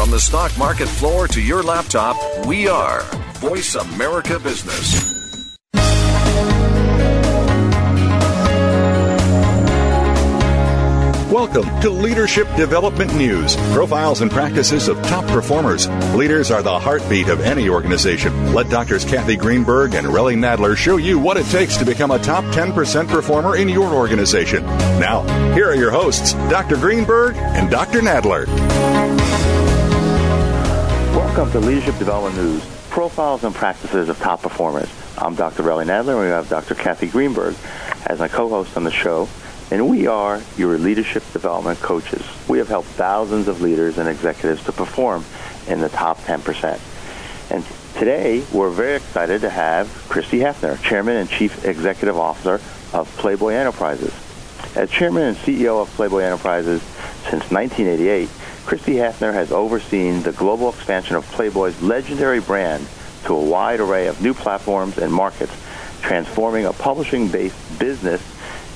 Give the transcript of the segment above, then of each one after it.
From the stock market floor to your laptop, we are Voice America Business. Welcome to Leadership Development News profiles and practices of top performers. Leaders are the heartbeat of any organization. Let Doctors Kathy Greenberg and Relly Nadler show you what it takes to become a top 10% performer in your organization. Now, here are your hosts, Dr. Greenberg and Dr. Nadler. Welcome to Leadership Development News profiles and practices of top performers. I'm Dr. Relly Nadler, and we have Dr. Kathy Greenberg as my co-host on the show and we are your leadership development coaches. We have helped thousands of leaders and executives to perform in the top 10%. And today, we're very excited to have Christie Hefner, Chairman and Chief Executive Officer of Playboy Enterprises. As Chairman and CEO of Playboy Enterprises since 1988, Christie Hefner has overseen the global expansion of Playboy's legendary brand to a wide array of new platforms and markets, transforming a publishing-based business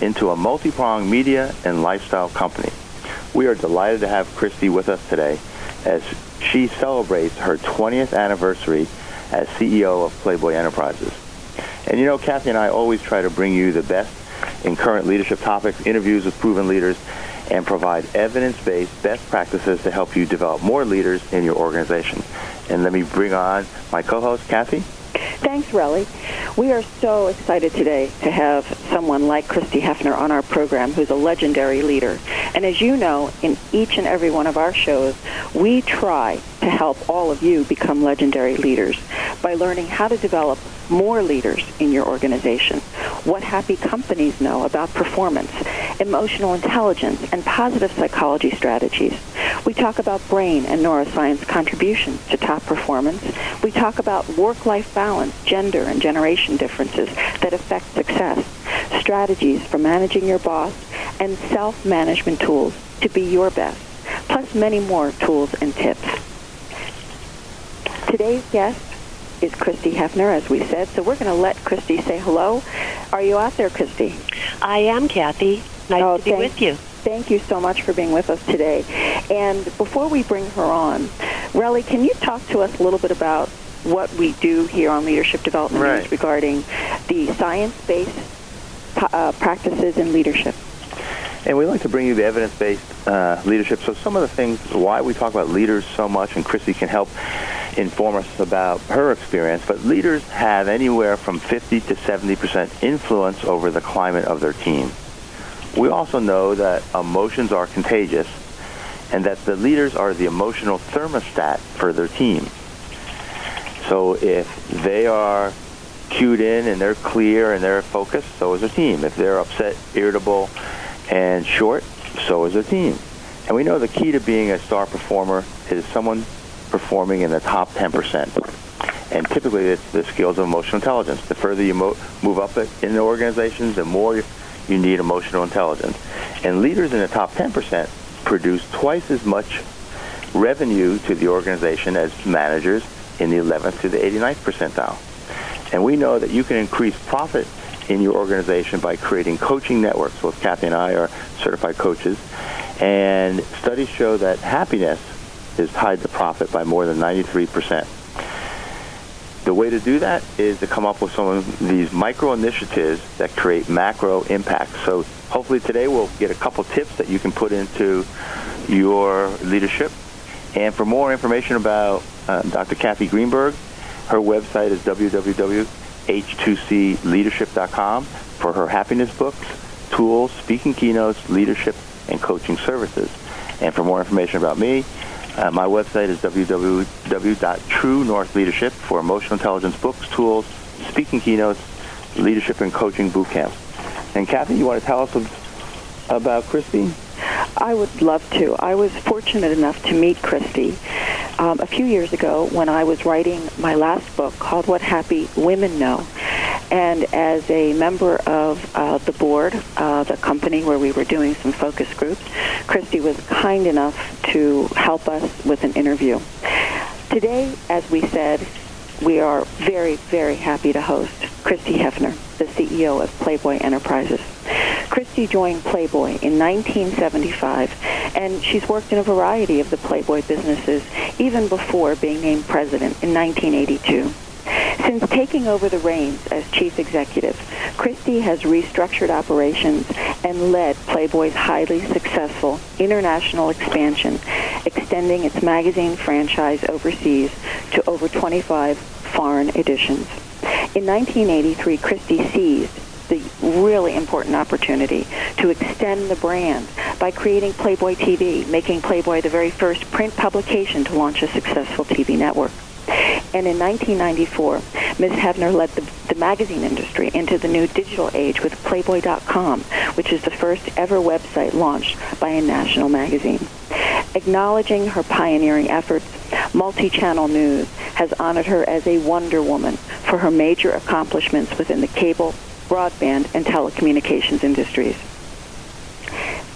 into a multi-pronged media and lifestyle company. We are delighted to have Christie with us today as she celebrates her 20th anniversary as CEO of Playboy Enterprises. And you know, Kathy and I always try to bring you the best in current leadership topics, interviews with proven leaders, and provide evidence-based best practices to help you develop more leaders in your organization. And let me bring on my co-host, Kathy. Thanks, Relly. We are so excited today to have someone like Christie Hefner on our program who's a legendary leader. And as you know, in each and every one of our shows, we try to help all of you become legendary leaders by learning how to develop more leaders in your organization, what happy companies know about performance, emotional intelligence, and positive psychology strategies. We talk about brain and neuroscience contributions to top performance. We talk about work-life balance, gender and generation differences that affect success, strategies for managing your boss, and self-management tools to be your best, plus many more tools and tips. Today's guest is Christie Hefner, as we said, so we're going to let Christie say hello. Are you out there, Christie? I am, Kathy. Nice oh, to be with you. Thank you so much for being with us today. And before we bring her on, Relly, can you talk to us a little bit about what we do here on Leadership Development right. News regarding the science-based uh, practices in leadership? And we like to bring you the evidence-based uh, leadership. So some of the things, why we talk about leaders so much, and Christie can help inform us about her experience, but leaders have anywhere from 50 to 70% influence over the climate of their team. We also know that emotions are contagious and that the leaders are the emotional thermostat for their team. So if they are cued in and they're clear and they're focused, so is their team. If they're upset, irritable, and short, so is their team. And we know the key to being a star performer is someone performing in the top 10%. And typically it's the skills of emotional intelligence. The further you mo- move up in the organizations, the more you need emotional intelligence. And leaders in the top 10% produce twice as much revenue to the organization as managers in the 11th to the 89th percentile. And we know that you can increase profit in your organization by creating coaching networks. Both Kathy and I are certified coaches. And studies show that happiness is tied to profit by more than 93%. The way to do that is to come up with some of these micro initiatives that create macro impact. So hopefully today we'll get a couple tips that you can put into your leadership. And for more information about uh, Dr. Kathy Greenberg, her website is www.h2cleadership.com for her happiness books, tools, speaking keynotes, leadership, and coaching services. And for more information about me, uh, my website is www.truenorthleadership for emotional intelligence books, tools, speaking keynotes, leadership and coaching boot camps. And Kathy, you want to tell us about Christie? I would love to. I was fortunate enough to meet Christie um, a few years ago when I was writing my last book called What Happy Women Know. And as a member of uh, the board, uh, the company where we were doing some focus groups, Christie was kind enough to help us with an interview. Today, as we said, we are very, very happy to host Christie Hefner, the CEO of Playboy Enterprises. Christie joined Playboy in 1975 And she's worked in a variety of the Playboy businesses, even before being named president in 1982. Since taking over the reins as chief executive, Christie has restructured operations and led Playboy's highly successful international expansion, extending its magazine franchise overseas to over 25 foreign editions. In 1983, Christie seized the really important opportunity to extend the brand by creating Playboy TV, making Playboy the very first print publication to launch a successful TV network. And in 1994, Ms. Hefner led the, the, magazine industry into the new digital age with Playboy.com, which is the first ever website launched by a national magazine. Acknowledging her pioneering efforts, Multi-Channel News has honored her as a Wonder Woman for her major accomplishments within the cable, broadband, and telecommunications industries.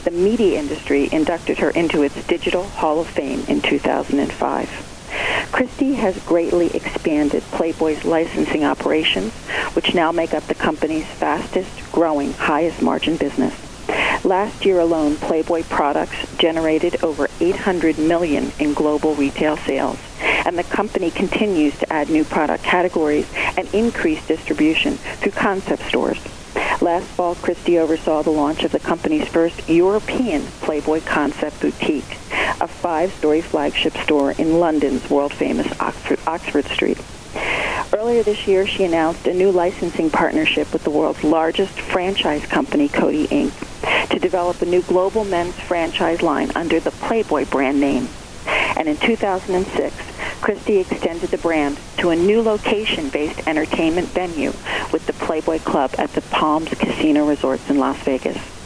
The media industry inducted her into its Digital Hall of Fame in 2005. Christie has greatly expanded Playboy's licensing operations, which now make up the company's fastest growing, highest margin business. Last year alone, Playboy products generated over 800 million in global retail sales, and the company continues to add new product categories and increase distribution through concept stores. Last fall, Christie oversaw the launch of the company's first European Playboy concept boutique, a five-story flagship store in London's world-famous Oxford, Oxford Street. Earlier this year, she announced a new licensing partnership with the world's largest franchise company, Coty Inc., to develop a new global men's franchise line under the Playboy brand name. And in 2006, Christie extended the brand to a new location-based entertainment venue with the Playboy Club at the Palms Casino Resorts in Las Vegas.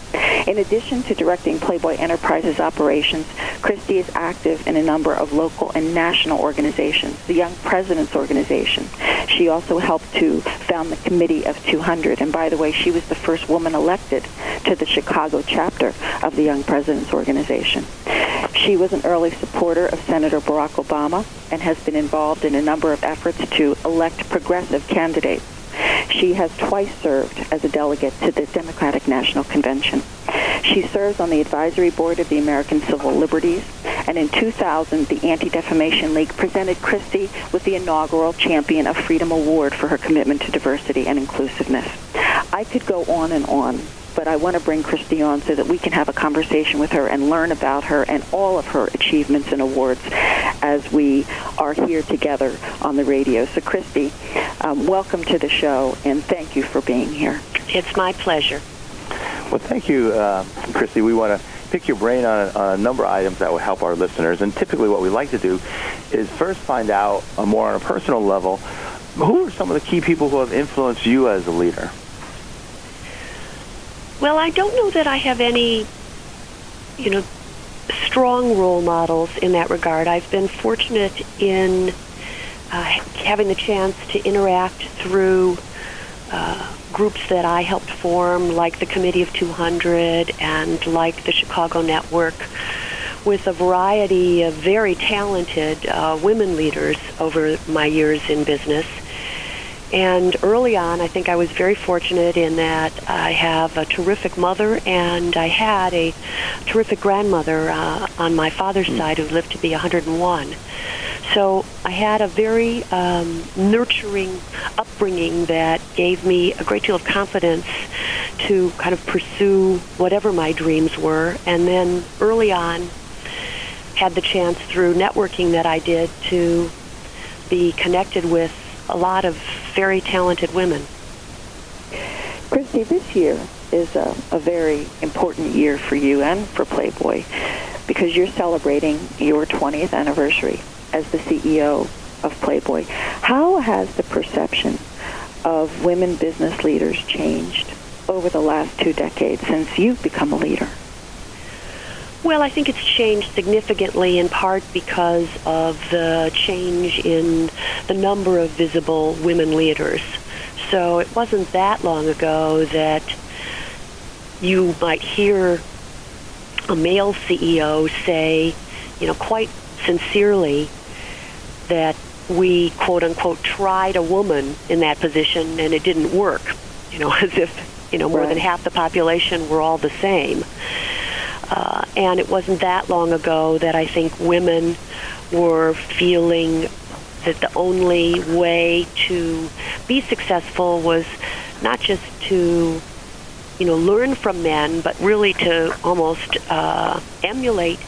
In addition to directing Playboy Enterprises operations, Christie is active in a number of local and national organizations. The Young Presidents Organization. She also helped to found the Committee of 200. And by the way, she was the first woman elected to the Chicago chapter of the Young Presidents Organization. She was an early supporter of Senator Barack Obama and has been involved in a number of efforts to elect progressive candidates. She has twice served as a delegate to the Democratic National Convention. She serves on the advisory board of the American Civil Liberties, and in 2000, the Anti-Defamation League presented Christie with the inaugural Champion of Freedom Award for her commitment to diversity and inclusiveness. I could go on and on, but I want to bring Christie on so that we can have a conversation with her and learn about her and all of her achievements and awards as we are here together on the radio. So, Christie, um, welcome to the show, and thank you for being here. It's my pleasure. Well, thank you, uh, Christie. We want to pick your brain on a, on a, number of items that will help our listeners. And typically, what we like to do is first find out uh, more on a personal level who are some of the key people who have influenced you as a leader. Well, I don't know that I have any, you know, strong role models in that regard. I've been fortunate in uh, having the chance to interact through uh, groups that I helped form, like the Committee of 200 and like the Chicago Network, with a variety of very talented uh, women leaders over my years in business. And early on, I think I was very fortunate in that I have a terrific mother and I had a terrific grandmother uh, on my father's hmm. side who lived to be 101. So I had a very um, nurturing upbringing that gave me a great deal of confidence to kind of pursue whatever my dreams were. And then early on, had the chance through networking that I did to be connected with a lot of very talented women. Christie, this year is a, a very important year for you and for Playboy because you're celebrating your 20th anniversary as the CEO of Playboy. How has the perception of women business leaders changed over the last two decades since you've become a leader? Well, I think it's changed significantly in part because of the change in the number of visible women leaders. So it wasn't that long ago that you might hear a male CEO say, you know, quite sincerely that we quote unquote tried a woman in that position and it didn't work. You know, as if, you know, more right. than half the population were all the same. Uh, And it wasn't that long ago that I think women were feeling that the only way to be successful was not just to you know learn from men but really to almost uh, emulate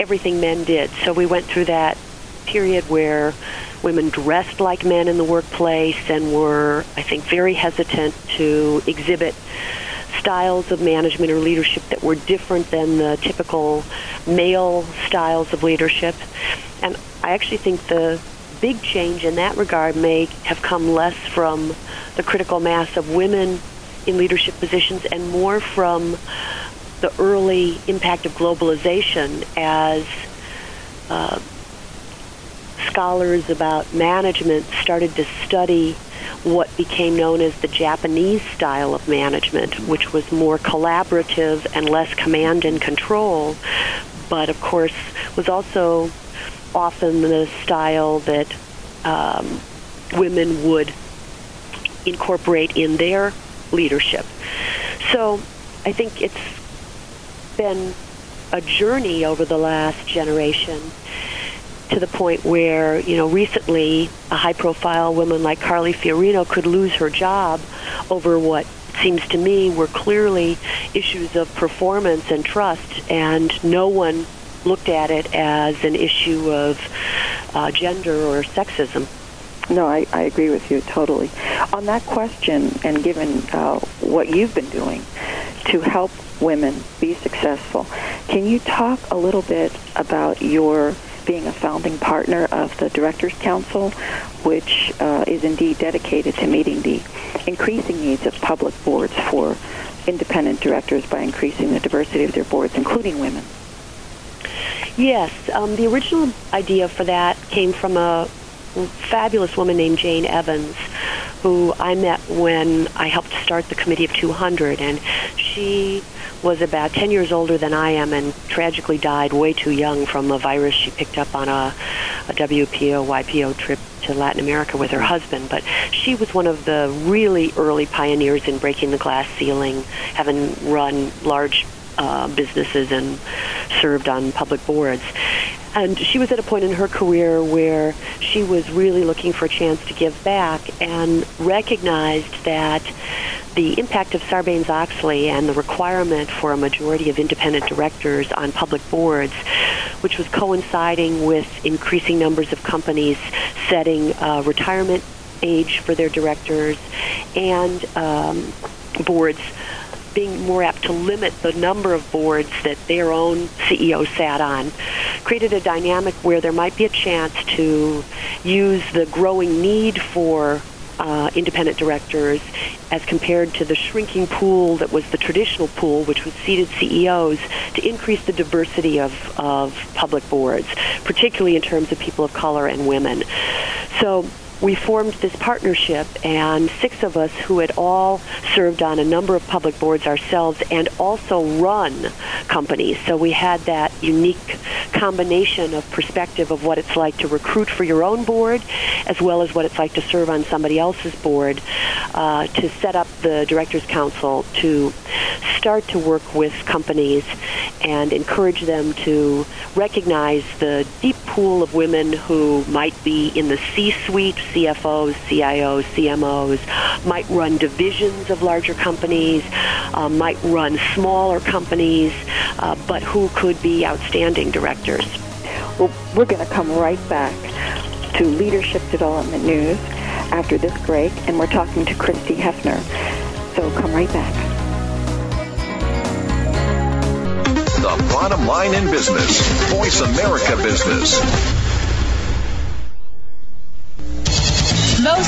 everything men did. So we went through that period where women dressed like men in the workplace and were i think very hesitant to exhibit styles of management or leadership that were different than the typical male styles of leadership. And i actually think the big change in that regard may have come less from the critical mass of women in leadership positions and more from the early impact of globalization as uh, scholars about management started to study what became known as the Japanese style of management, which was more collaborative and less command and control, but of course was also often the style that um, women would incorporate in their leadership. So I think it's been a journey over the last generation to the point where, you know, recently a high profile woman like Carly Fiorina could lose her job over what seems to me were clearly issues of performance and trust, and no one looked at it as an issue of uh, gender or sexism. No, I, I agree with you totally. On that question, and given uh, what you've been doing to help women be successful, can you talk a little bit about your being a founding partner of the Directors Council, which uh, is indeed dedicated to meeting the increasing needs of public boards for independent directors by increasing the diversity of their boards, including women? Yes, um, the original idea for that came from a fabulous woman named Jane Evans, who I met when I helped start the Committee of 200, and she was about 10 years older than I am and tragically died way too young from a virus she picked up on a, a WPO, YPO trip to Latin America with her husband. But she was one of the really early pioneers in breaking the glass ceiling, having run large uh, businesses and served on public boards. And she was at a point in her career where she was really looking for a chance to give back and recognized that the impact of Sarbanes-Oxley and the requirement for a majority of independent directors on public boards, which was coinciding with increasing numbers of companies setting uh, retirement age for their directors and um, boards being more apt to limit the number of boards that their own CEO sat on, created a dynamic where there might be a chance to use the growing need for uh, independent directors as compared to the shrinking pool that was the traditional pool, which was seated CEOs, to increase the diversity of, of public boards, particularly in terms of people of color and women. So we formed this partnership, and six of us who had all served on a number of public boards ourselves and also run companies. So we had that unique combination of perspective of what it's like to recruit for your own board, as well as what it's like to serve on somebody else's board, uh, to set up the Directors Council to start to work with companies and encourage them to recognize the deep pool of women who might be in the C-suite, CFOs, CIOs, CMOs, might run divisions of larger companies, uh, might run smaller companies, uh, but who could be outstanding directors. Well, we're going to come right back to Leadership Development News after this break, and we're talking to Christie Hefner. So come right back. The bottom line in business. Voice America Business. Most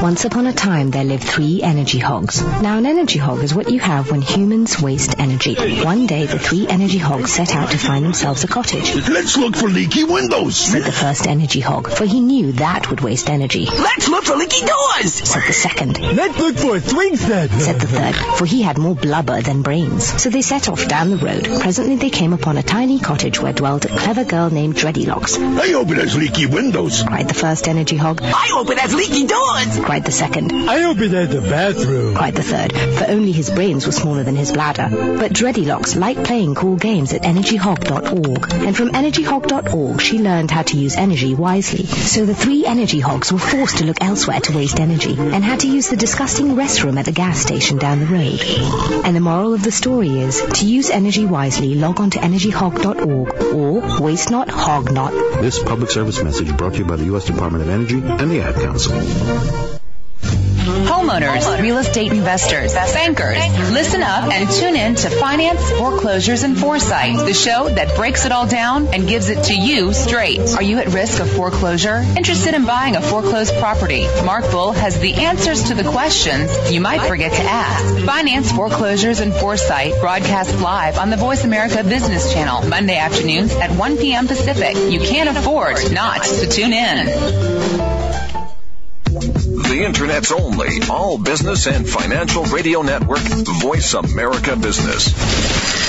Once upon a time, there lived three energy hogs. Now, an energy hog is what you have when humans waste energy. One day, the three energy hogs set out to find themselves a cottage. Let's look for leaky windows, said the first energy hog, for he knew that would waste energy. Let's look for leaky doors, said the second. Let's look for a swing set, said the third, for he had more blubber than brains. So they set off down the road. Presently, they came upon a tiny cottage where dwelt a clever girl named Dreadylocks. I hope it has leaky windows, cried the first energy hog. I hope it has leaky doors, cried the second. I hope it has the bathroom, cried the third, for only his brains were smaller than his bladder. But Dreadylocks liked playing cool games at energyhog.org, and from energyhog.org she learned how to use energy wisely. So the three energy hogs were forced to look elsewhere to waste energy, and had to use the disgusting restroom at the gas station down the road. And the moral of the story is, to use energy wisely, log on to energyhog.org, or waste not, hog not. This public service message brought to you by the U.S. Department of Energy and the Ad Council. Homeowners, real estate investors, bankers, listen up and tune in to Finance, Foreclosures, and Foresight, the show that breaks it all down and gives it to you straight. Are you at risk of foreclosure? Interested in buying a foreclosed property? Mark Bull has the answers to the questions you might forget to ask. Finance, Foreclosures, and Foresight broadcast live on the Voice America Business Channel Monday afternoons at 1 p.m. Pacific. You can't afford not to tune in the Internet's only all business and financial radio network, Voice America Business.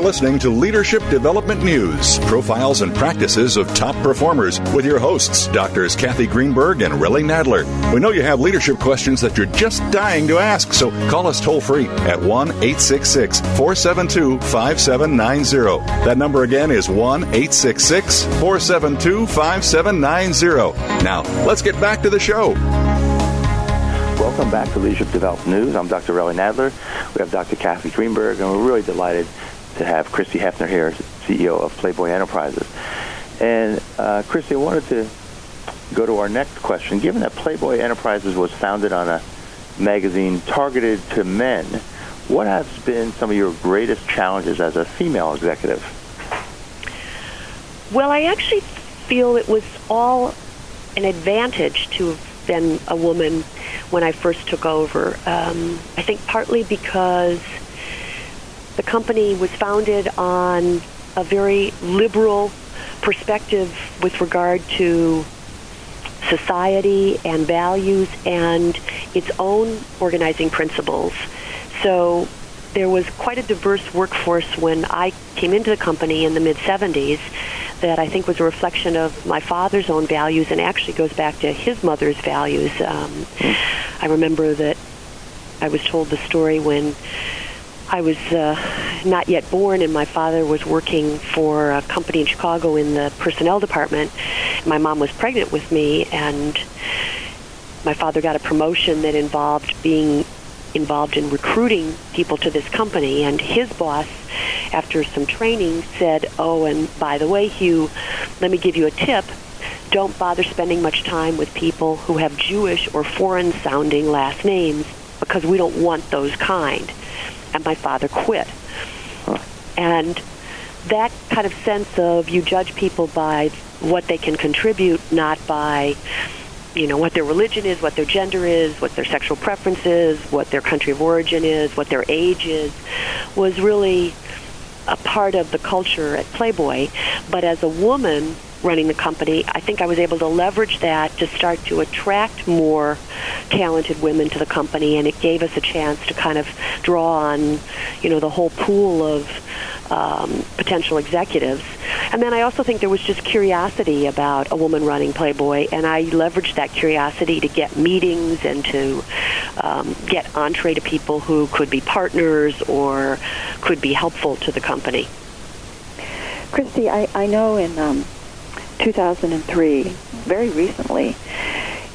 You're listening to Leadership Development News, profiles and practices of top performers with your hosts, Doctors Kathy Greenberg and Relly Nadler. We know you have leadership questions that you're just dying to ask, so call us toll free at 1 866 472 5790. That number again is 1 866 472 5790. Now, let's get back to the show. Welcome back to Leadership Development News. I'm Dr. Relly Nadler. We have Dr. Kathy Greenberg, and we're really delighted to have Christie Hefner here, CEO of Playboy Enterprises. And uh, Christie, I wanted to go to our next question. Given that Playboy Enterprises was founded on a magazine targeted to men, what has been some of your greatest challenges as a female executive? Well, I actually feel it was all an advantage to have been a woman when I first took over. Um, I think partly because the company was founded on a very liberal perspective with regard to society and values and its own organizing principles. So there was quite a diverse workforce when I came into the company in the mid 70s that I think was a reflection of my father's own values and actually goes back to his mother's values. Um, I remember that I was told the story when I was uh, not yet born, and my father was working for a company in Chicago in the personnel department. My mom was pregnant with me, and my father got a promotion that involved being involved in recruiting people to this company. And his boss, after some training, said, Oh, and by the way, Hugh, let me give you a tip. Don't bother spending much time with people who have Jewish or foreign sounding last names because we don't want those kind and my father quit. And that kind of sense of you judge people by what they can contribute, not by you know what their religion is, what their gender is, what their sexual preference is, what their country of origin is, what their age is, was really a part of the culture at Playboy. But as a woman, running the company, I think I was able to leverage that to start to attract more talented women to the company, and it gave us a chance to kind of draw on, you know, the whole pool of um, potential executives. And then I also think there was just curiosity about a woman running Playboy, and I leveraged that curiosity to get meetings and to um, get entree to people who could be partners or could be helpful to the company. Christie, I, I know in um, 2003, very recently,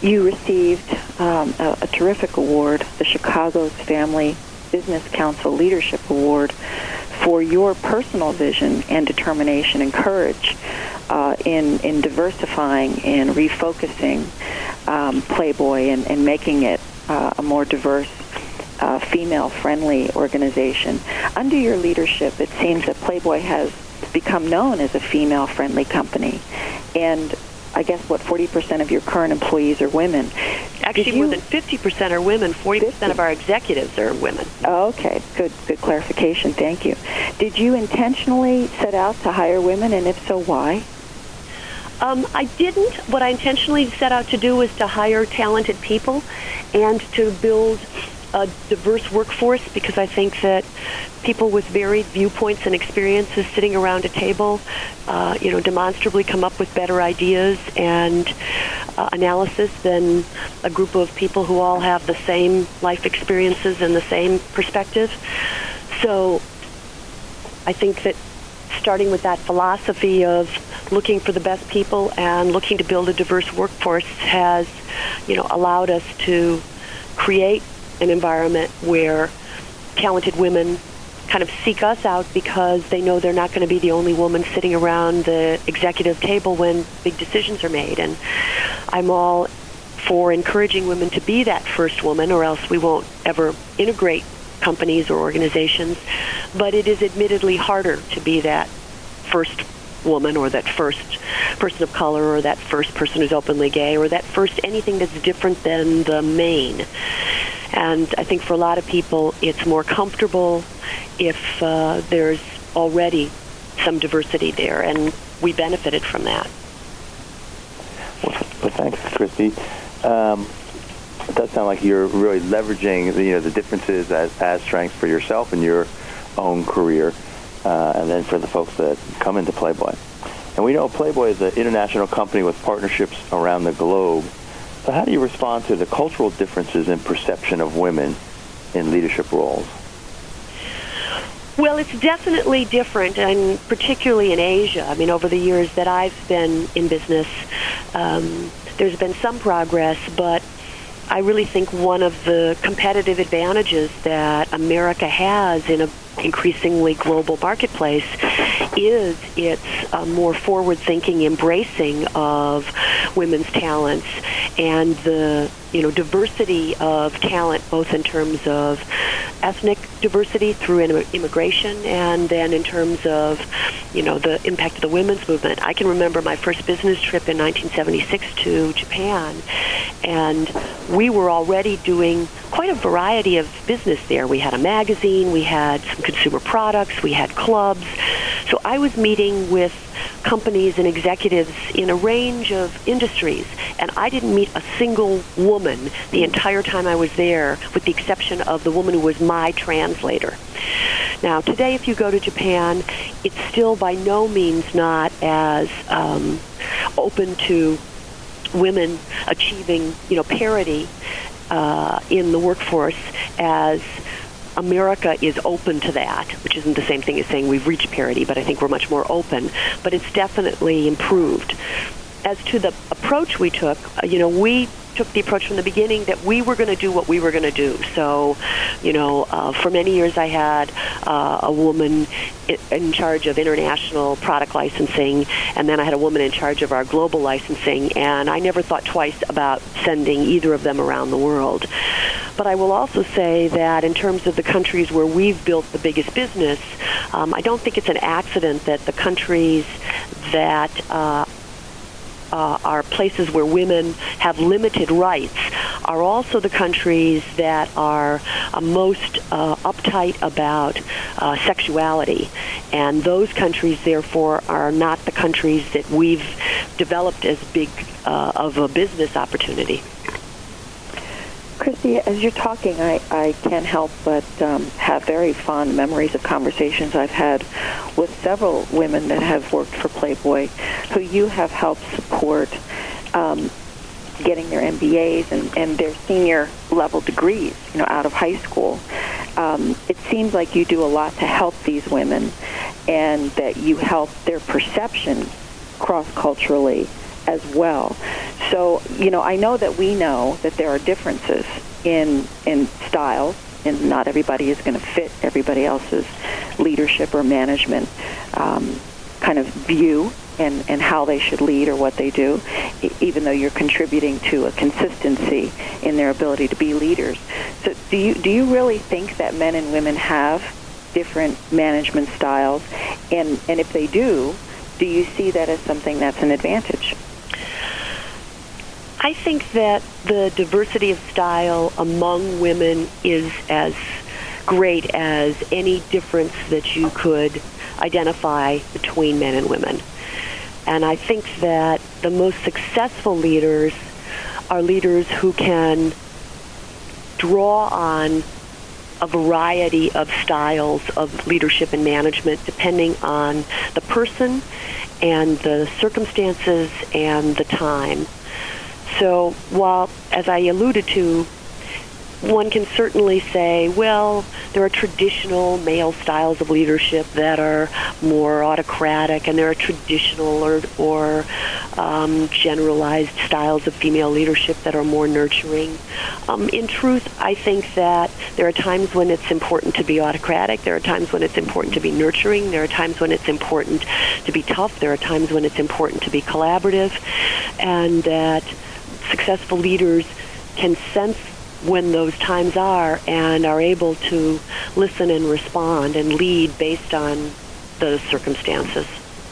you received um, a, a terrific award, the Chicago's Family Business Council Leadership Award, for your personal vision and determination and courage uh, in in diversifying and refocusing um, Playboy and, and making it uh, a more diverse uh, female-friendly organization. Under your leadership, it seems that Playboy has become known as a female-friendly company, and I guess what 40% of your current employees are women. Actually, you, more than 50% are women. 40% 50? of our executives are women. Oh, okay, good, good clarification. Thank you. Did you intentionally set out to hire women, and if so, why? Um, I didn't. What I intentionally set out to do was to hire talented people and to build a diverse workforce because I think that people with varied viewpoints and experiences sitting around a table, uh, you know, demonstrably come up with better ideas and uh, analysis than a group of people who all have the same life experiences and the same perspective. So I think that starting with that philosophy of looking for the best people and looking to build a diverse workforce has, you know, allowed us to create an environment where talented women kind of seek us out because they know they're not going to be the only woman sitting around the executive table when big decisions are made. And I'm all for encouraging women to be that first woman, or else we won't ever integrate companies or organizations. But it is admittedly harder to be that first woman or that first person of color or that first person who's openly gay or that first anything that's different than the main. And I think for a lot of people, it's more comfortable if uh, there's already some diversity there, and we benefited from that. Well, thanks, Christie. Um, it does sound like you're really leveraging the, you know the differences as, as strengths for yourself and your own career, uh, and then for the folks that come into Playboy. And we know Playboy is an international company with partnerships around the globe. So how do you respond to the cultural differences in perception of women in leadership roles? Well, it's definitely different, and particularly in Asia. I mean, over the years that I've been in business, um, there's been some progress, but I really think one of the competitive advantages that America has in a increasingly global marketplace is its uh, more forward-thinking embracing of women's talents and the you know diversity of talent, both in terms of ethnic diversity through immigration, and then in terms of you know the impact of the women's movement. I can remember my first business trip in 1976 to Japan, and we were already doing quite a variety of business there. We had a magazine, we had some consumer products, we had clubs. So I was meeting with companies and executives in a range of industries, and I didn't meet a single woman the entire time I was there, with the exception of the woman who was my translator. Now, today, if you go to Japan, it's still by no means not as um, open to women achieving, you know, parity uh, in the workforce as America is open to that, which isn't the same thing as saying we've reached parity, but I think we're much more open. But it's definitely improved. As to the approach we took, uh, you know, we took the approach from the beginning that we were going to do what we were going to do. So, you know, uh, for many years I had uh, a woman in charge of international product licensing, and then I had a woman in charge of our global licensing, and I never thought twice about sending either of them around the world. But I will also say that in terms of the countries where we've built the biggest business, um, I don't think it's an accident that the countries that uh, uh, are places where women have limited rights are also the countries that are uh, most uh, uptight about uh, sexuality. And those countries, therefore, are not the countries that we've developed as big uh, of a business opportunity. Christie, as you're talking, I, I can't help but um, have very fond memories of conversations I've had with several women that have worked for Playboy who you have helped support um, getting their MBAs and, and their senior level degrees, you know, out of high school. Um, it seems like you do a lot to help these women and that you help their perception cross culturally as well. So, you know, I know that we know that there are differences in in styles, and not everybody is going to fit everybody else's leadership or management um, kind of view and, and how they should lead or what they do, even though you're contributing to a consistency in their ability to be leaders. So, do you do you really think that men and women have different management styles, and and if they do, do you see that as something that's an advantage? I think that the diversity of style among women is as great as any difference that you could identify between men and women. And I think that the most successful leaders are leaders who can draw on a variety of styles of leadership and management depending on the person and the circumstances and the time. So while, as I alluded to, one can certainly say, well, there are traditional male styles of leadership that are more autocratic, and there are traditional or, or um, generalized styles of female leadership that are more nurturing. Um, in truth, I think that there are times when it's important to be autocratic. There are times when it's important to be nurturing. There are times when it's important to be tough. There are times when it's important to be collaborative, and that successful leaders can sense when those times are and are able to listen and respond and lead based on those circumstances.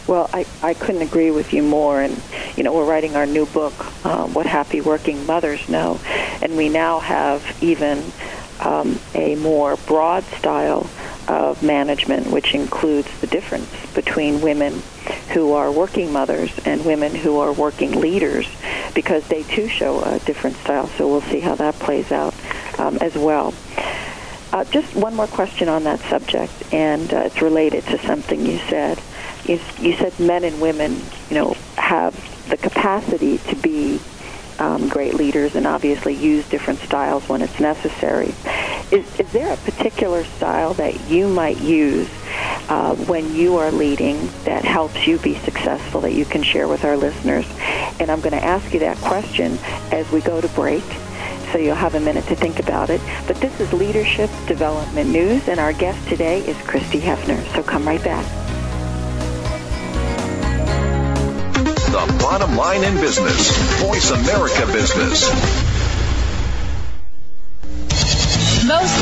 Well, I, I couldn't agree with you more. And, you know, we're writing our new book, uh, What Happy Working Mothers Know. And we now have even um, a more broad style of management, which includes the difference between women who are working mothers and women who are working leaders, because they too show a different style. So we'll see how that plays out um, as well. Uh, just one more question on that subject, and uh, it's related to something you said. You, you said men and women, you know, have the capacity to be um, great leaders and obviously use different styles when it's necessary. Is, is there a particular style that you might use uh, when you are leading that helps you be successful that you can share with our listeners? And I'm going to ask you that question as we go to break. So you'll have a minute to think about it. But this is Leadership Development News, and our guest today is Christie Hefner. So come right back. The bottom line in business. Voice America Business.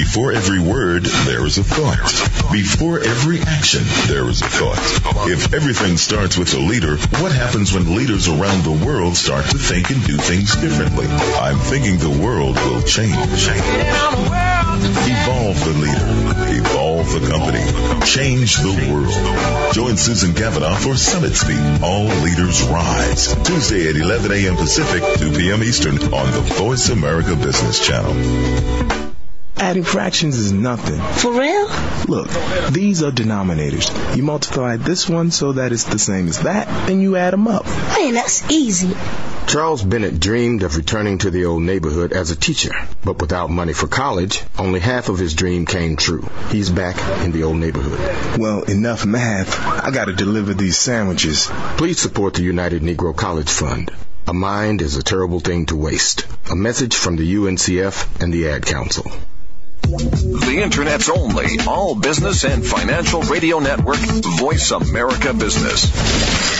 Before every word, there is a thought. Before every action, there is a thought. If everything starts with a leader, what happens when leaders around the world start to think and do things differently? I'm thinking the world will change. Evolve the leader. Evolve the company. Change the world. Join Susan Kavanaugh for Summit Speak. All Leaders Rise. Tuesday at 11 a.m. Pacific, 2 p.m. Eastern on the Voice America Business Channel. Adding fractions is nothing. For real? Look, these are denominators. You multiply this one so that it's the same as that, and you add them up. Man, that's easy. Charles Bennett dreamed of returning to the old neighborhood as a teacher, but without money for college, only half of his dream came true. He's back in the old neighborhood. Well, enough math. I gotta deliver these sandwiches. Please support the United Negro College Fund. A mind is a terrible thing to waste. A message from the UNCF and the Ad Council. The Internet's only all business and financial radio network, Voice America Business.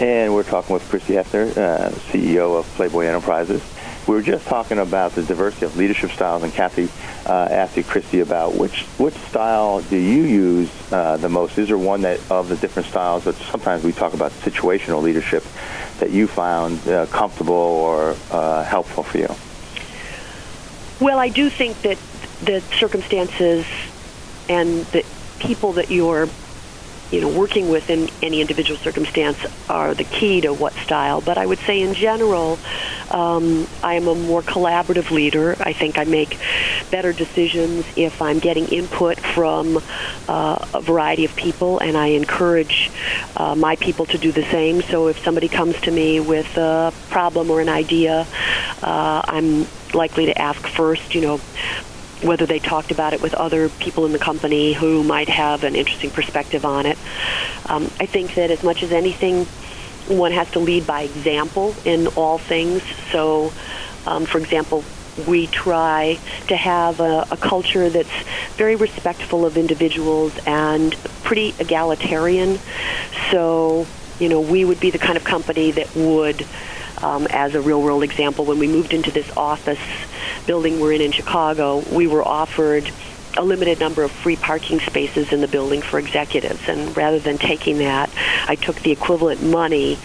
And we're talking with Christie Hefner, uh, CEO of Playboy Enterprises. We were just talking about the diversity of leadership styles, and Kathy uh, asked you, Christie, about which which style do you use uh, the most? Is there one that of the different styles that sometimes we talk about situational leadership that you found uh, comfortable or uh, helpful for you? Well, I do think that the circumstances and the people that you're you know, working with in any individual circumstance are the key to what style. But I would say in general, um, I am a more collaborative leader. I think I make better decisions if I'm getting input from uh, a variety of people, and I encourage uh, my people to do the same. So if somebody comes to me with a problem or an idea, uh, I'm likely to ask first, you know, whether they talked about it with other people in the company who might have an interesting perspective on it. Um, I think that as much as anything, one has to lead by example in all things. So, um, for example, we try to have a, a, culture that's very respectful of individuals and pretty egalitarian. So, you know, we would be the kind of company that would, um, as a real world example, when we moved into this office building we're in in Chicago, we were offered a limited number of free parking spaces in the building for executives. And rather than taking that, I took the equivalent money,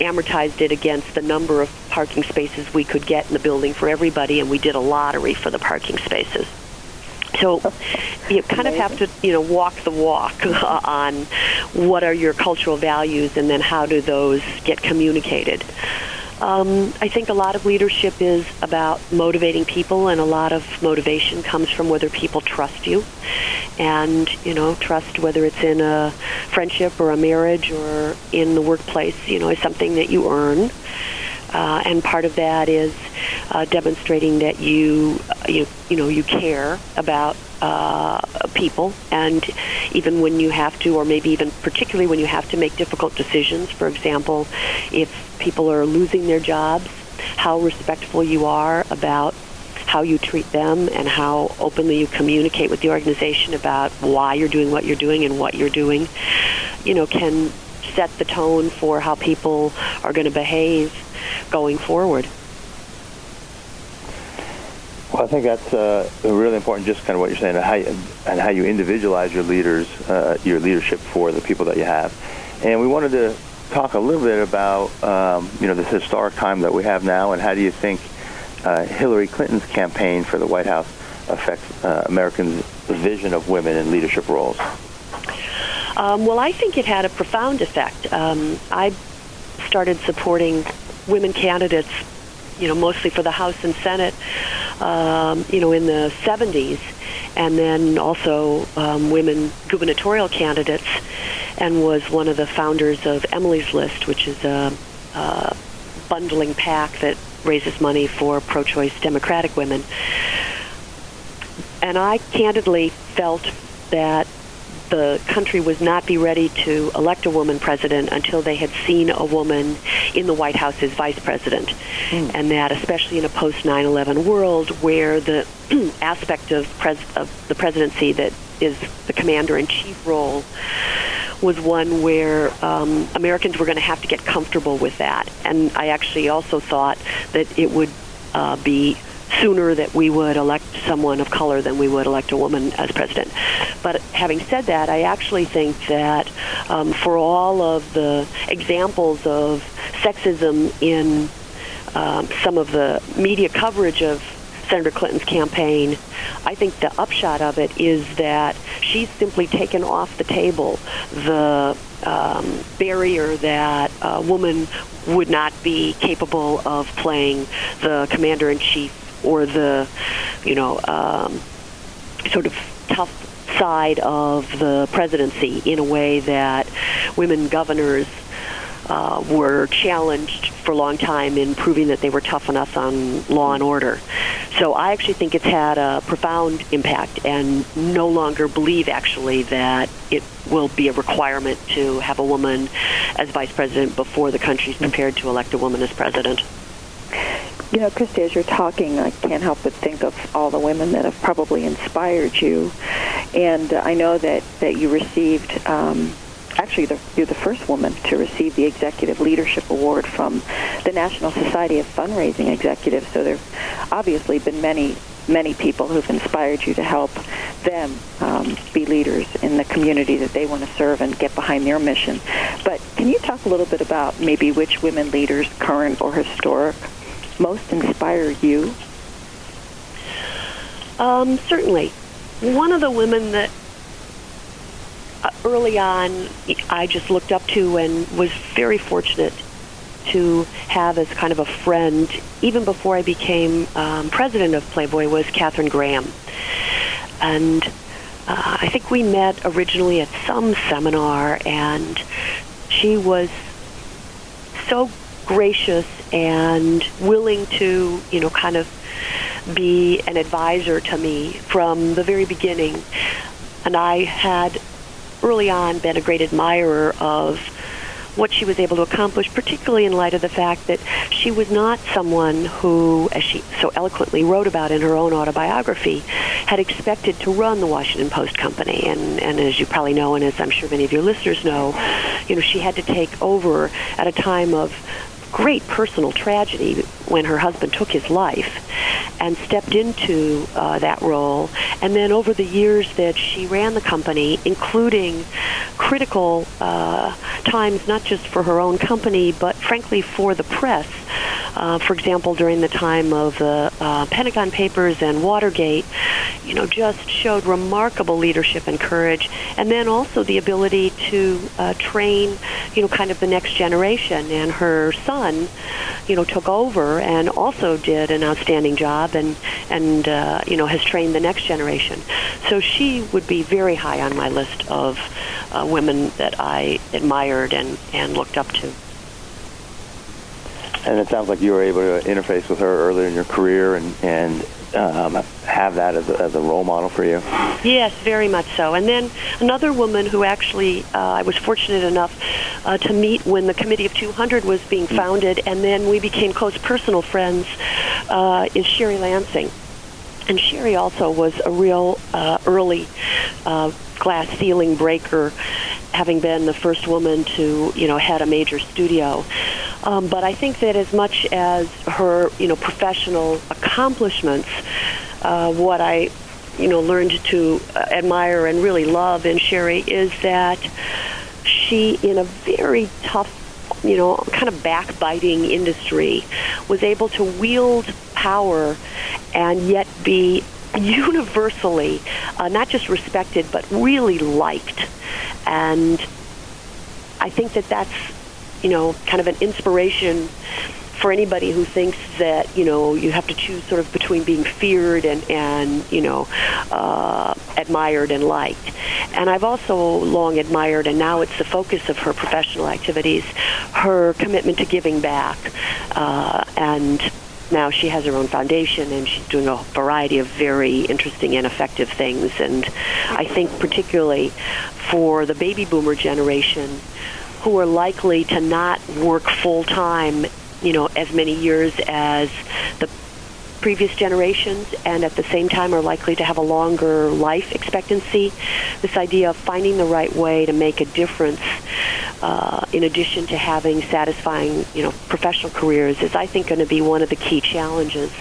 amortized it against the number of parking spaces we could get in the building for everybody, and we did a lottery for the parking spaces. So you kind of have to, you know, walk the walk on what are your cultural values and then how do those get communicated. Um, I think a lot of leadership is about motivating people, and a lot of motivation comes from whether people trust you. And, you know, trust, whether it's in a friendship or a marriage or in the workplace, you know, is something that you earn. Uh, and part of that is uh, demonstrating that you, you, you know, you care about uh, people, and even when you have to, or maybe even particularly when you have to make difficult decisions. For example, if people are losing their jobs, how respectful you are about how you treat them and how openly you communicate with the organization about why you're doing what you're doing and what you're doing, you know, can set the tone for how people are going to behave going forward. Well, I think that's uh, really important. Just kind of what you're saying, and how you, and how you individualize your leaders, uh, your leadership for the people that you have. And we wanted to talk a little bit about um, you know this historic time that we have now, and how do you think uh, Hillary Clinton's campaign for the White House affects uh, Americans' vision of women in leadership roles? Um, well, I think it had a profound effect. Um, I started supporting women candidates you know, mostly for the House and Senate, um, you know, in the 70s, and then also um, women gubernatorial candidates, and was one of the founders of Emily's List, which is a, a bundling PAC that raises money for pro-choice Democratic women. And I candidly felt that the country was not be ready to elect a woman president until they had seen a woman in the White House as vice president. Mm. And that, especially in a post 9 11 world where the aspect of, pres- of the presidency that is the commander in chief role was one where um, Americans were going to have to get comfortable with that. And I actually also thought that it would uh, be sooner that we would elect someone of color than we would elect a woman as president. But having said that, I actually think that um, for all of the examples of sexism in um, some of the media coverage of Senator Clinton's campaign, I think the upshot of it is that she's simply taken off the table the um, barrier that a woman would not be capable of playing the commander in chief or the, you know, um, sort of tough side of the presidency in a way that women governors uh, were challenged for a long time in proving that they were tough enough on law and order. So I actually think it's had a profound impact and no longer believe actually that it will be a requirement to have a woman as vice president before the country's prepared to elect a woman as president. You know, Christie, as you're talking, I can't help but think of all the women that have probably inspired you. And I know that, that you received, um, actually, the, you're the first woman to receive the Executive Leadership Award from the National Society of Fundraising Executives. So there have obviously been many, many people who've inspired you to help them um, be leaders in the community that they want to serve and get behind their mission. But can you talk a little bit about maybe which women leaders, current or historic, most inspire you? Um, certainly. One of the women that uh, early on I just looked up to and was very fortunate to have as kind of a friend, even before I became um, president of Playboy, was Katharine Graham. And uh, I think we met originally at some seminar, and she was so gracious and willing to, you know, kind of be an advisor to me from the very beginning. And I had early on been a great admirer of what she was able to accomplish, particularly in light of the fact that she was not someone who, as she so eloquently wrote about in her own autobiography, had expected to run the Washington Post company. And, and as you probably know, and as I'm sure many of your listeners know, you know, she had to take over at a time of great personal tragedy when her husband took his life and stepped into uh, that role. And then over the years that she ran the company, including critical uh, times not just for her own company, but frankly for the press. Uh, for example, during the time of the uh, Pentagon Papers and Watergate, you know, just showed remarkable leadership and courage, and then also the ability to uh, train, you know, kind of the next generation. And her son, you know, took over and also did an outstanding job, and and uh, you know has trained the next generation. So she would be very high on my list of uh, women that I admired and and looked up to. And it sounds like you were able to interface with her earlier in your career and and um, have that as a, as a role model for you. Yes, very much so. And then another woman who actually uh, I was fortunate enough uh, to meet when the Committee of 200 was being founded, and then we became close personal friends, uh, is Sherry Lansing. And Sherry also was a real uh, early uh, glass ceiling breaker, having been the first woman to, you know, head a major studio. Um, but I think that as much as her, you know, professional accomplishments, uh, what I, you know, learned to uh, admire and really love in Sherry is that she, in a very tough you know, kind of backbiting industry, was able to wield power and yet be universally uh, not just respected but really liked. And I think that that's you know kind of an inspiration for anybody who thinks that you know you have to choose sort of between being feared and and you know uh, admired and liked. And I've also long admired, and now it's the focus of her professional activities, her commitment to giving back uh, and now she has her own foundation and she's doing a variety of very interesting and effective things. And I think particularly for the baby boomer generation who are likely to not work full time, you know, as many years as the previous generations and at the same time are likely to have a longer life expectancy. This idea of finding the right way to make a difference uh, in addition to having satisfying, you know, professional careers is, I think, going to be one of the key challenges.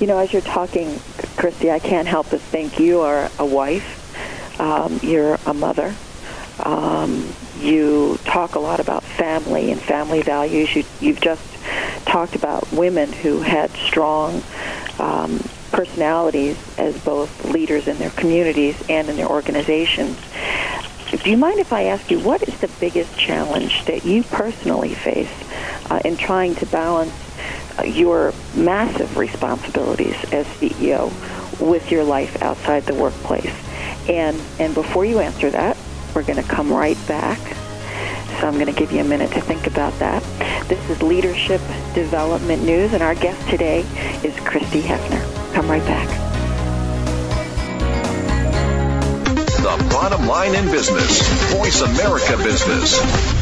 You know, as you're talking, Christie, I can't help but think you are a wife, um, you're a mother, um, you talk a lot about family and family values. You, you've just talked about women who had strong um, personalities as both leaders in their communities and in their organizations. Do you mind if I ask you what is the biggest challenge that you personally face uh, in trying to balance uh, your massive responsibilities as CEO with your life outside the workplace? And and before you answer that, we're going to come right back. So I'm going to give you a minute to think about that. This is Leadership Development News, and our guest today is Christie Hefner. Come right back. The bottom line in business. Voice America Business.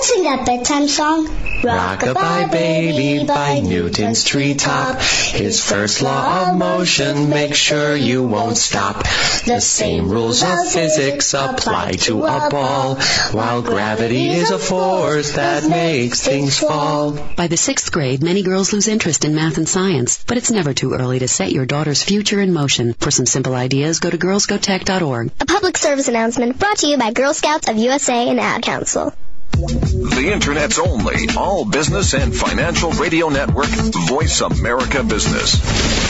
let's sing that bedtime song. Rockabye baby by Newton's treetop. His first law of motion make sure you won't stop. The same rules of physics apply to a ball, while gravity is a force that makes things fall. By the sixth grade, many girls lose interest in math and science, but it's never too early to set your daughter's future in motion. For some simple ideas, go to girlsgotech.org. A public service announcement brought to you by Girl Scouts of USA and Ad Council. The Internet's only all business and financial radio network, Voice America Business.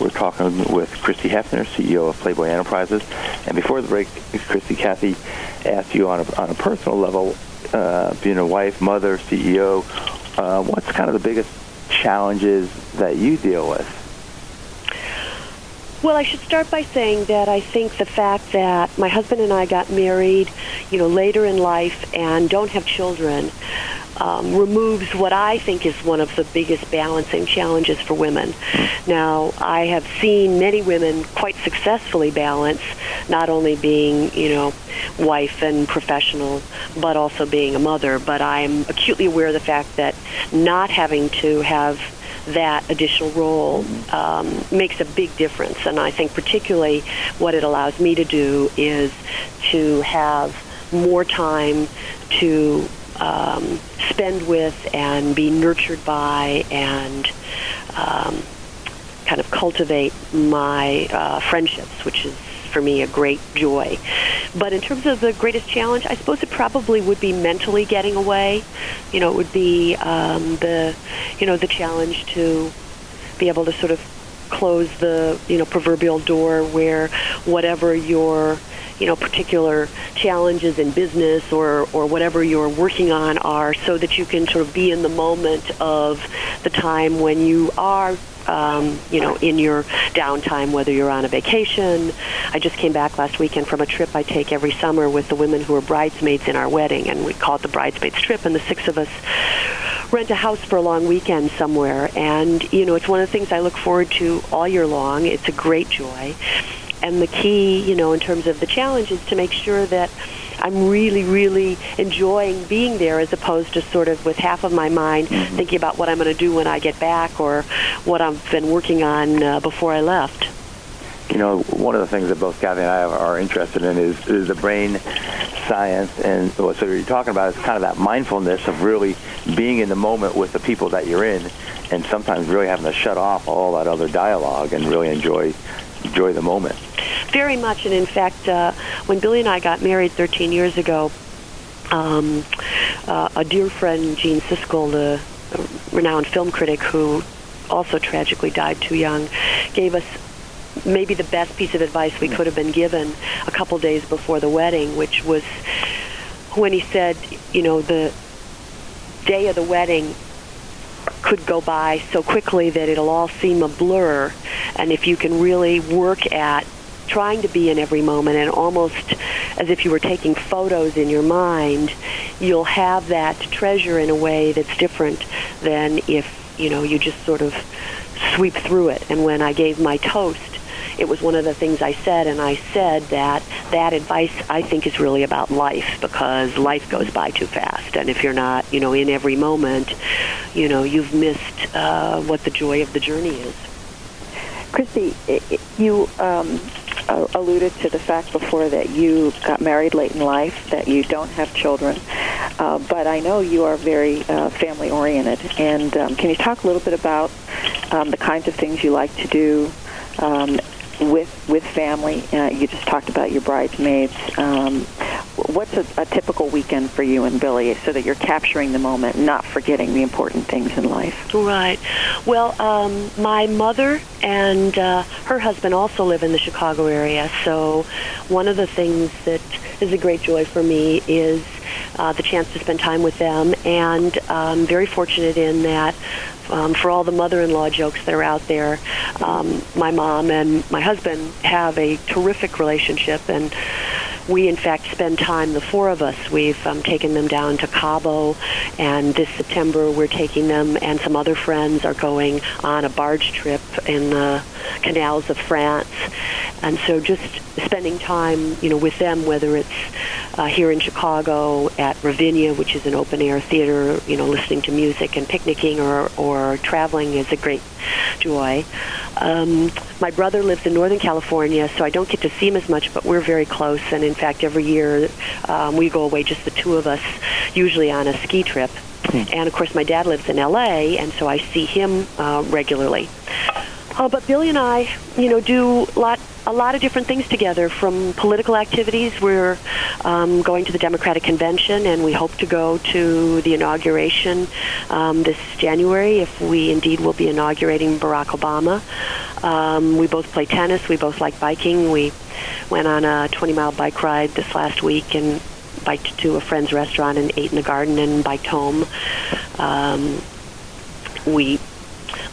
We're talking with Christie Hefner, CEO of Playboy Enterprises. And before the break, Christie, Kathy asked you on a, on a personal level, uh, being a wife, mother, CEO, uh, what's kind of the biggest challenges that you deal with? Well, I should start by saying that I think the fact that my husband and I got married, you know, later in life and don't have children um, removes what I think is one of the biggest balancing challenges for women. Now, I have seen many women quite successfully balance not only being, you know, wife and professional, but also being a mother. But I'm acutely aware of the fact that not having to have that additional role um, makes a big difference. And I think particularly what it allows me to do is to have more time to um, spend with and be nurtured by and um, kind of cultivate my uh, friendships, which is for me a great joy. But in terms of the greatest challenge, I suppose it probably would be mentally getting away. You know, it would be um, the, you know, the challenge to be able to sort of close the, you know, proverbial door where whatever your you know particular challenges in business or or whatever you're working on are so that you can sort of be in the moment of the time when you are um, you know, in your downtime, whether you're on a vacation. I just came back last weekend from a trip I take every summer with the women who are bridesmaids in our wedding, and we call it the bridesmaids trip, and the six of us rent a house for a long weekend somewhere. And, you know, it's one of the things I look forward to all year long. It's a great joy and the key, you know, in terms of the challenge is to make sure that I'm really, really enjoying being there as opposed to sort of with half of my mind Mm-hmm. thinking about what I'm going to do when I get back or what I've been working on uh, before I left. You know, one of the things that both Kathy and I are interested in is, is the brain science. And so you're talking about is kind of that mindfulness of really being in the moment with the people that you're in and sometimes really having to shut off all that other dialogue and really enjoy enjoy the moment. Very much, and in fact, uh, when Billy and I got married 13 years ago, um, uh, a dear friend, Gene Siskel, the renowned film critic who also tragically died too young, gave us maybe the best piece of advice we could have been given a couple days before the wedding, which was when he said, you know, the day of the wedding could go by so quickly that it'll all seem a blur. And if you can really work at trying to be in every moment and almost as if you were taking photos in your mind, you'll have that treasure in a way that's different than if, you know, you just sort of sweep through it. And when I gave my toast, it was one of the things I said, and I said that that advice I think is really about life because life goes by too fast, and if you're not, you know, in every moment, you know, you've missed uh, what the joy of the journey is. Christie, you um, alluded to the fact before that you got married late in life, that you don't have children, uh, but I know you are very uh, family oriented. And um, can you talk a little bit about um, the kinds of things you like to do um, with with family? Uh, you just talked about your bridesmaids. Um, what's a, a typical weekend for you and Billy, so that you're capturing the moment, not forgetting the important things in life? Right. Well, um, my mother and uh, her husband also live in the Chicago area, so one of the things that is a great joy for me is uh, the chance to spend time with them, and I'm very fortunate in that. Um, for all the mother-in-law jokes that are out there, um, my mom and my husband have a terrific relationship, and we in fact spend time the four of us we've um, taken them down to cabo and this september we're taking them and some other friends are going on a barge trip in the canals of france. And so just spending time you know with them whether it's uh, here in chicago at ravinia which is an open air theater you know listening to music and picnicking or, or traveling is a great joy um, my brother lives in Northern California, so I don't get to see him as much, but we're very close. And in fact, every year um, we go away, just the two of us, usually on a ski trip. And of course, my dad lives in LA, and so I see him uh, regularly. Uh, but Billy and I, you know, do lot a lot of different things together. From political activities, we're um, going to the Democratic Convention, and we hope to go to the inauguration um, this January, if we indeed will be inaugurating Barack Obama. Um, we both play tennis. We both like biking. We went on a 20-mile bike ride this last week and biked to a friend's restaurant and ate in the garden and biked home. Um, we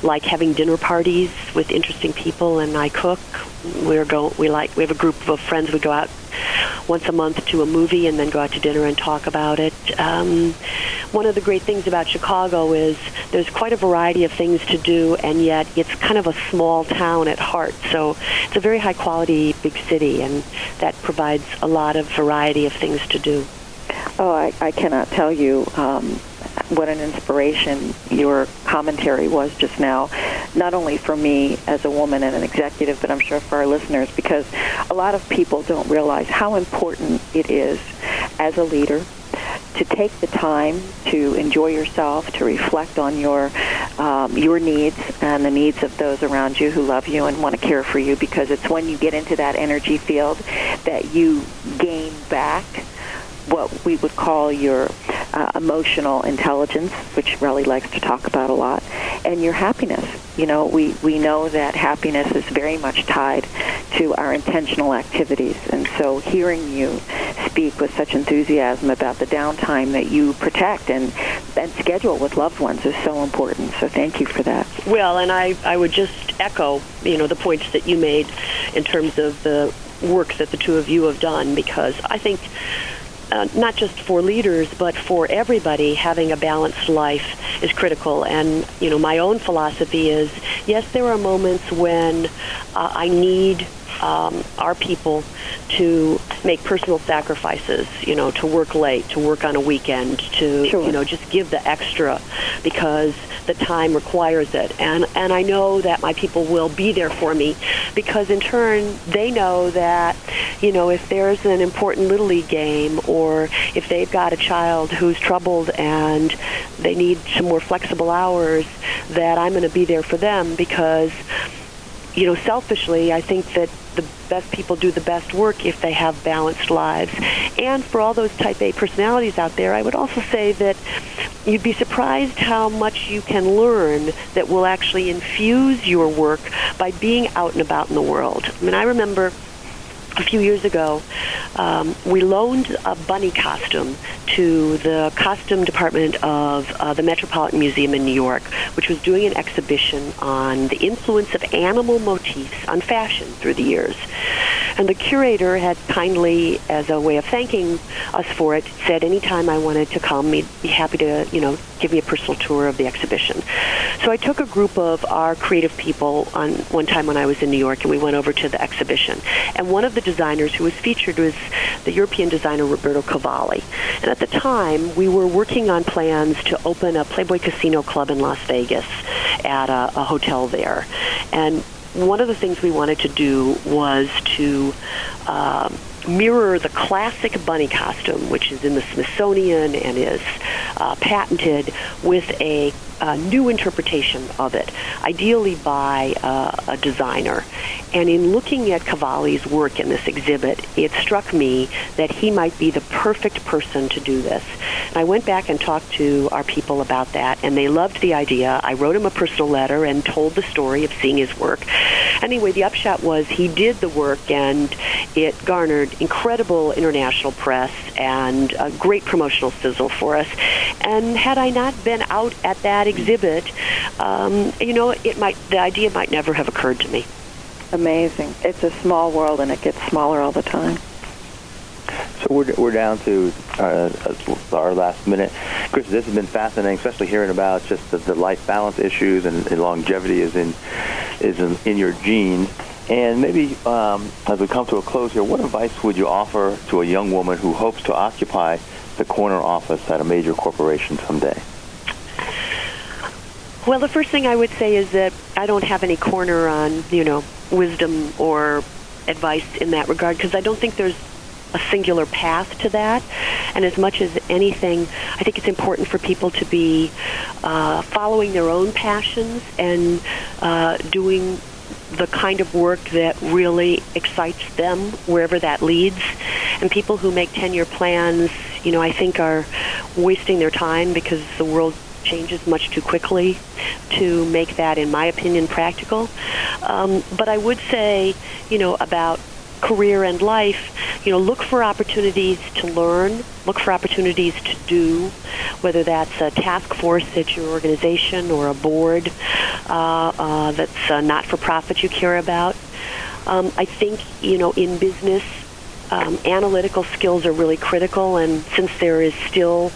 like having dinner parties with interesting people, and I cook. We're go. We like. We have a group of friends. We go out once a month to a movie, and then go out to dinner and talk about it. Um, one of the great things about Chicago is there's quite a variety of things to do, and yet it's kind of a small town at heart. So it's a very high quality big city, and that provides a lot of variety of things to do. Oh, I, I cannot tell you um, what an inspiration your commentary was just now, not only for me as a woman and an executive, but I'm sure for our listeners, because a lot of people don't realize how important it is as a leader to take the time to enjoy yourself, to reflect on your um, your needs and the needs of those around you who love you and want to care for you. Because it's when you get into that energy field that you gain back what we would call your uh, emotional intelligence, which Relly likes to talk about a lot, and your happiness. You know, we, we know that happiness is very much tied to our intentional activities. And so hearing you speak with such enthusiasm about the downtime that you protect and, and schedule with loved ones is so important. So thank you for that. Well, and I, I would just echo, you know, the points that you made in terms of the work that the two of you have done because I think uh, not just for leaders, but for everybody, having a balanced life is critical. And, you know, my own philosophy is yes, there are moments when uh, I need um, our people to make personal sacrifices, you know, to work late, to work on a weekend, to Sure. you know just give the extra because the time requires it. And and I know that my people will be there for me because in turn they know that you know if there's an important little league game or if they've got a child who's troubled and they need some more flexible hours that I'm going to be there for them because you know, selfishly, I think that the best people do the best work if they have balanced lives. And for all those type A personalities out there, I would also say that you'd be surprised how much you can learn that will actually infuse your work by being out and about in the world. I mean, I remember a few years ago, um, we loaned a bunny costume to the costume department of uh, the Metropolitan Museum in New York, which was doing an exhibition on the influence of animal motifs on fashion through the years. And the curator had kindly, as a way of thanking us for it, said anytime I wanted to come, he'd be happy to, you know, give me a personal tour of the exhibition. So I took a group of our creative people on one time when I was in New York, and we went over to the exhibition. And one of the designers who was featured was the European designer Roberto Cavalli. And at the time, we were working on plans to open a Playboy Casino Club in Las Vegas at a, a hotel there. And one of the things we wanted to do was to um, mirror the classic bunny costume, which is in the Smithsonian and is uh, patented, with a, uh new interpretation of it, ideally by uh, a designer. And in looking at Cavalli's work in this exhibit, it struck me that he might be the perfect person to do this. And I went back and talked to our people about that, and they loved the idea. I wrote him a personal letter and told the story of seeing his work. Anyway, the upshot was he did the work, and it garnered incredible international press and a great promotional sizzle for us. And had I not been out at that exhibit, um, you know, it might the idea might never have occurred to me. Amazing. It's a small world, and it gets smaller all the time. So we're, we're down to uh, our last minute. Chris, this has been fascinating, especially hearing about just the, the life balance issues and, and longevity is in is in, in your genes. And maybe um, as we come to a close here, what advice would you offer to a young woman who hopes to occupy the corner office at a major corporation someday? Well, the first thing I would say is that I don't have any corner on, you know, wisdom or advice in that regard because I don't think there's a singular path to that. And as much as anything, I think it's important for people to be uh, following their own passions and uh, doing the kind of work that really excites them wherever that leads. And people who make 10-year plans, you know, I think are wasting their time because the world changes much too quickly to make that, in my opinion, practical. Um, but I would say, you know, about career and life, you know, look for opportunities to learn, look for opportunities to do, whether that's a task force at your organization or a board uh, uh, that's uh, not for profit you care about. Um, I think, you know, in business, um, analytical skills are really critical, and since there is still,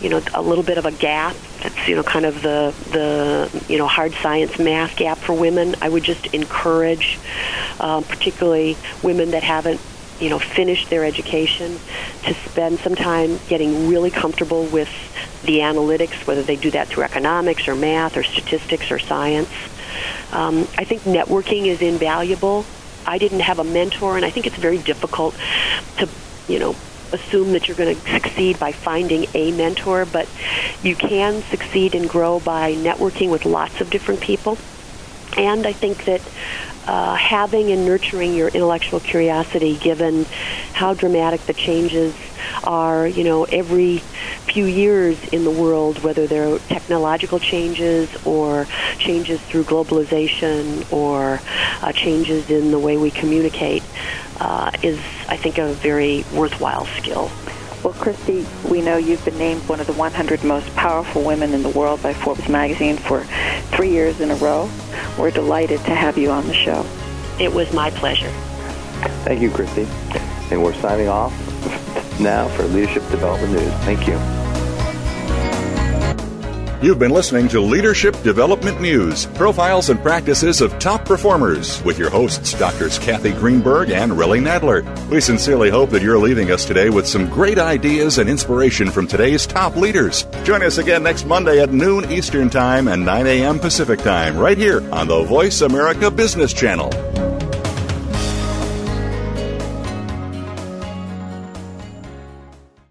you know, a little bit of a gap, that's you know kind of the the you know hard science math gap for women. I would just encourage, um, particularly women that haven't you know finished their education, to spend some time getting really comfortable with the analytics, whether they do that through economics or math or statistics or science. Um, I think networking is invaluable. I didn't have a mentor, and I think it's very difficult to, you know, assume that you're going to succeed by finding a mentor, but you can succeed and grow by networking with lots of different people. And I think that uh, having and nurturing your intellectual curiosity, given how dramatic the changes are, you know, every few years in the world, whether they're technological changes or changes through globalization or uh, changes in the way we communicate, uh, is, I think, a very worthwhile skill. Well, Christie, we know you've been named one of the 100 most powerful women in the world by Forbes magazine for three years in a row. We're delighted to have you on the show. It was my pleasure. Thank you, Christie. And we're signing off now for Leadership Development News. Thank you. You've been listening to Leadership Development News, profiles and practices of top performers with your hosts, Doctors Kathy Greenberg and Relly Nadler. We sincerely hope that you're leaving us today with some great ideas and inspiration from today's top leaders. Join us again next Monday at noon Eastern Time and 9 a.m. Pacific Time right here on the Voice America Business Channel.